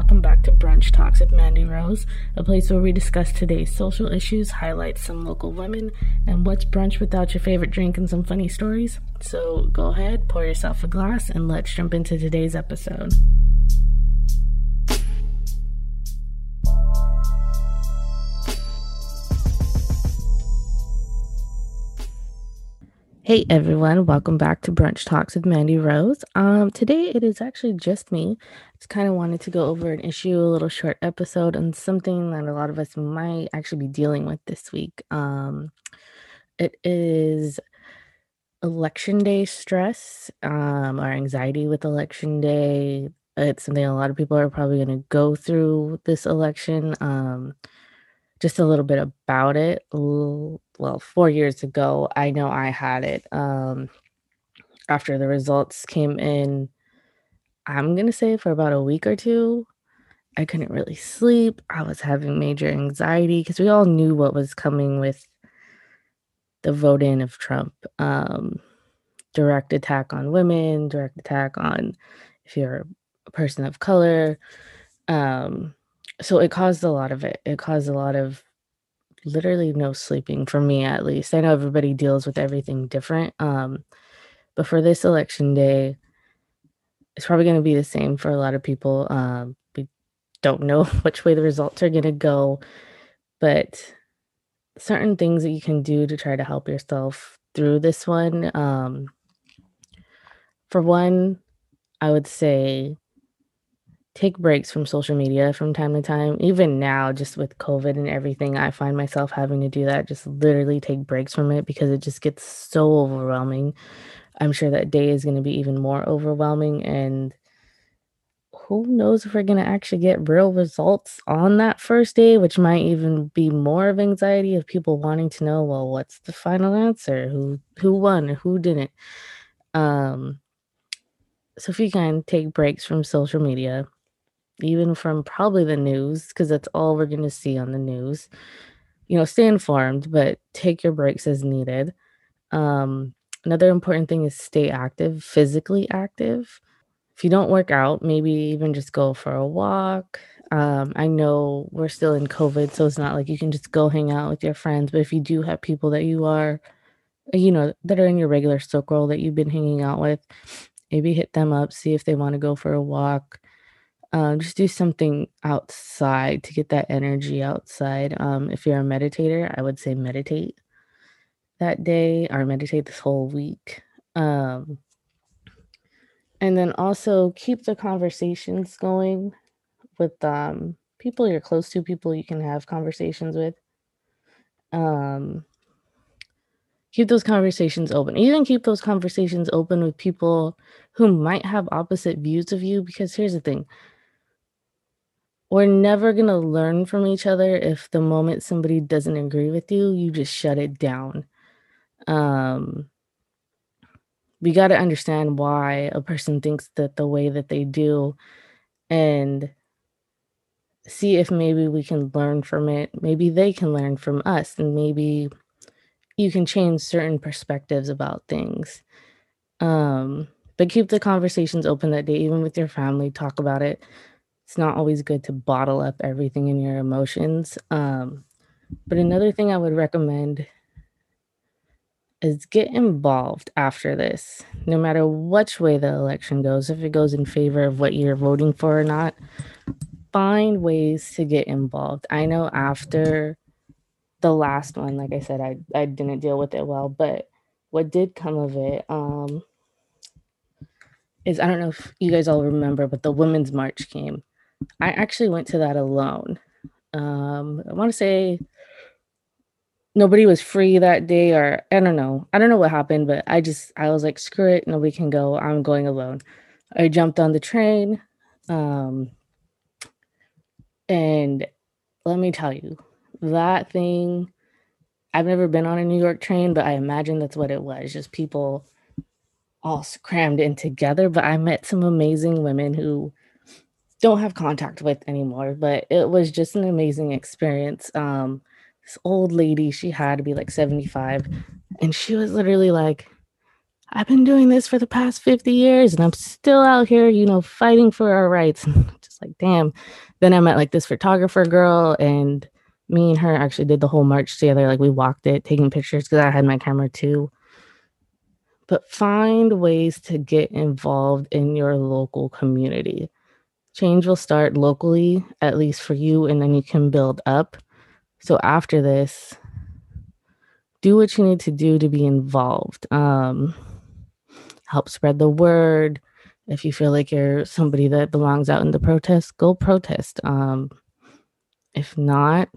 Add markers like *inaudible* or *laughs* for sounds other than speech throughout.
welcome back to Brunch Talks with Mandy Rose, a place where we discuss today's social issues, highlight some local women, and what's brunch without your favorite drink and some funny stories. So go ahead, pour yourself a glass, and let's jump into today's episode. Hey everyone, welcome back to Brunch Talks with Mandy Rose. Um, today it is actually just me. Just kind of wanted to go over an issue, a little short episode, and something that a lot of us might actually be dealing with this week. Um, it is election day stress, um, or anxiety with election day. It's something a lot of people are probably going to go through this election. Um, just a little bit about it well, four years ago, I know I had it. Um, after the results came in, I'm gonna say for about a week or two, I couldn't really sleep. I was having major anxiety because we all knew what was coming with the vote in of Trump. Um, direct attack on women, direct attack on if you're a person of color. Um, so it caused a lot of it. It caused a lot of literally no sleeping for me at least. I know everybody deals with everything different. Um, but for this election day, it's probably going to be the same for a lot of people. Um, we don't know *laughs* which way the results are going to go, but certain things that you can do to try to help yourself through this one. Um, for one, I would say take breaks from social media from time to time. Even now, just with COVID and everything, I find myself having to do that, just literally take breaks from it because it just gets so overwhelming. I'm sure that day is going to be even more overwhelming. And who knows if we're going to actually get real results on that first day, which might even be more of anxiety of people wanting to know, well, what's the final answer? Who who won who didn't? Um so if you can take breaks from social media, even from probably the news, because that's all we're going to see on the news. You know, stay informed, but take your breaks as needed. Um, another important thing is stay active, physically active. If you don't work out, maybe even just go for a walk. Um, I know we're still in COVID, so it's not like you can just go hang out with your friends. But if you do have people that you are, you know, that are in your regular circle that you've been hanging out with, maybe hit them up, see if they want to go for a walk um, just do something outside to get that energy outside. Um, if you're a meditator, I would say meditate that day or meditate this whole week. Um, and then also keep the conversations going with um, people you're close to, people you can have conversations with. Um, keep those conversations open. Even keep those conversations open with people who might have opposite views of you. Because here's the thing we're never going to learn from each other if the moment somebody doesn't agree with you, you just shut it down. Um, we got to understand why a person thinks that the way that they do and see if maybe we can learn from it. Maybe they can learn from us, and maybe you can change certain perspectives about things. Um, but keep the conversations open that day, even with your family. Talk about it it's not always good to bottle up everything in your emotions. Um, but another thing I would recommend is get involved after this, no matter which way the election goes, if it goes in favor of what you're voting for or not, find ways to get involved. I know after the last one, like I said, I, I didn't deal with it well, but what did come of it um, is I don't know if you guys all remember, but the Women's March came. I actually went to that alone. Um, I want to say nobody was free that day, or I don't know. I don't know what happened, but I just I was like, screw it, nobody can go. I'm going alone. I jumped on the train. Um, and let me tell you, that thing, I've never been on a New York train, but I imagine that's what it was. Just people all crammed in together. But I met some amazing women who don't have contact with anymore, but it was just an amazing experience. Um, this old lady, she had to be like 75, and she was literally like, I've been doing this for the past 50 years and I'm still out here, you know, fighting for our rights. *laughs* Just like, damn. Then I met like this photographer girl and me and her actually did the whole march together. Like we walked it, taking pictures because I had my camera too. But find ways to get involved in your local community. Change will start locally, at least for you, and then you can build up. So after this, do what you need to do to be involved. Um, help spread the word. If you feel like you're somebody that belongs out in the protest, go protest. Um, if not,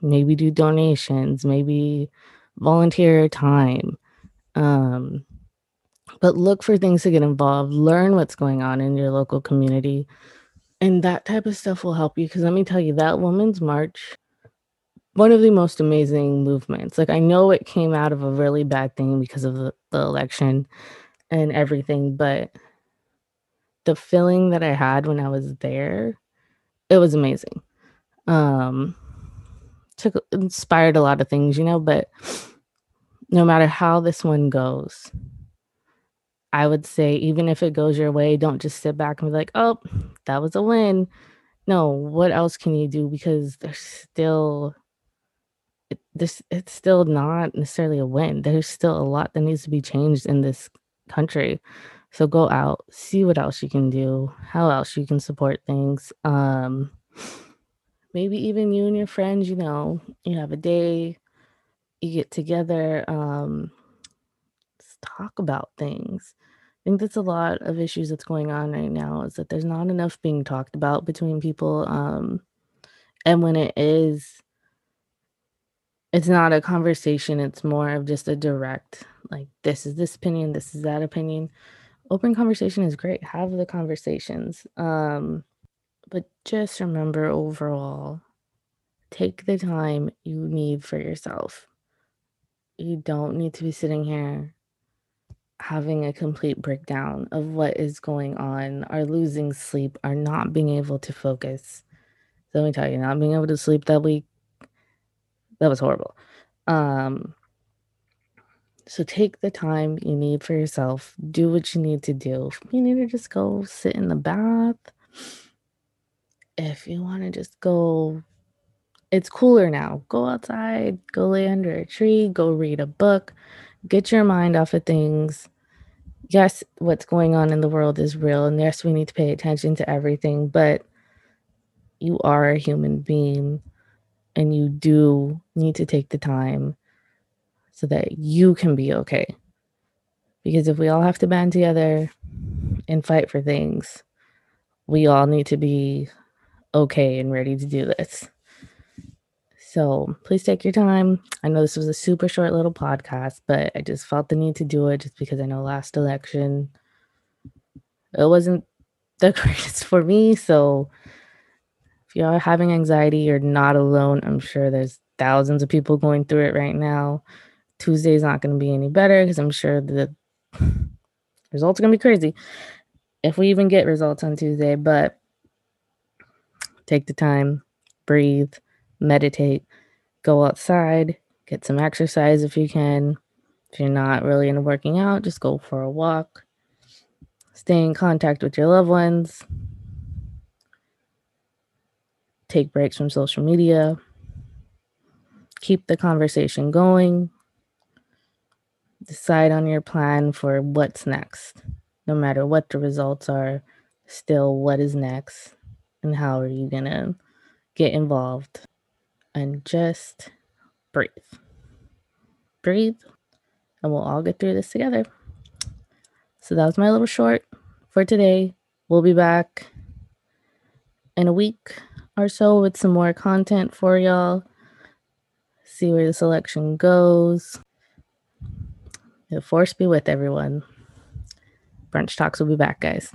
maybe do donations, maybe volunteer time. Um, but look for things to get involved, learn what's going on in your local community. And that type of stuff will help you. Because let me tell you, that Women's March, one of the most amazing movements. Like, I know it came out of a really bad thing because of the, the election and everything, but the feeling that I had when I was there, it was amazing. Um, took inspired a lot of things, you know, but no matter how this one goes, I would say even if it goes your way, don't just sit back and be like, "Oh, that was a win." No, what else can you do because there's still it, this it's still not necessarily a win. There's still a lot that needs to be changed in this country. So go out, see what else you can do, how else you can support things. Um maybe even you and your friends, you know, you have a day, you get together, um, talk about things. I think that's a lot of issues that's going on right now is that there's not enough being talked about between people. Um, and when it is, it's not a conversation, it's more of just a direct, like, this is this opinion, this is that opinion. Open conversation is great. Have the conversations. Um, but just remember overall, take the time you need for yourself. You don't need to be sitting here having a complete breakdown of what is going on, are losing sleep, are not being able to focus. So let me tell you, not being able to sleep that week, that was horrible. Um, so take the time you need for yourself. Do what you need to do. You need to just go sit in the bath, if you want to just go, it's cooler now. Go outside, go lay under a tree, go read a book, get your mind off of things. Yes, what's going on in the world is real, and yes, we need to pay attention to everything, but you are a human being and you do need to take the time so that you can be okay. Because if we all have to band together and fight for things, we all need to be okay and ready to do this. So please take your time. I know this was a super short little podcast, but I just felt the need to do it just because I know last election it wasn't *laughs* the greatest for me. So if you are having anxiety, you're not alone. I'm sure there's thousands of people going through it right now. Tuesday's not going to be any better because I'm sure the *laughs* results are going to be crazy if we even get results on Tuesday. But take the time, breathe, meditate, go outside, get some exercise if you can. If you're not really into working out, just go for a walk. Stay in contact with your loved ones. Take breaks from social media. Keep the conversation going. Decide on your plan for what's next. No matter what the results are, still what is next and how are you going to get involved and just breathe. Breathe, and we'll all get through this together. So that was my little short for today. We'll be back in a week or so with some more content for y'all. See where the selection goes. The force be with everyone. Brunch Talks will be back, guys.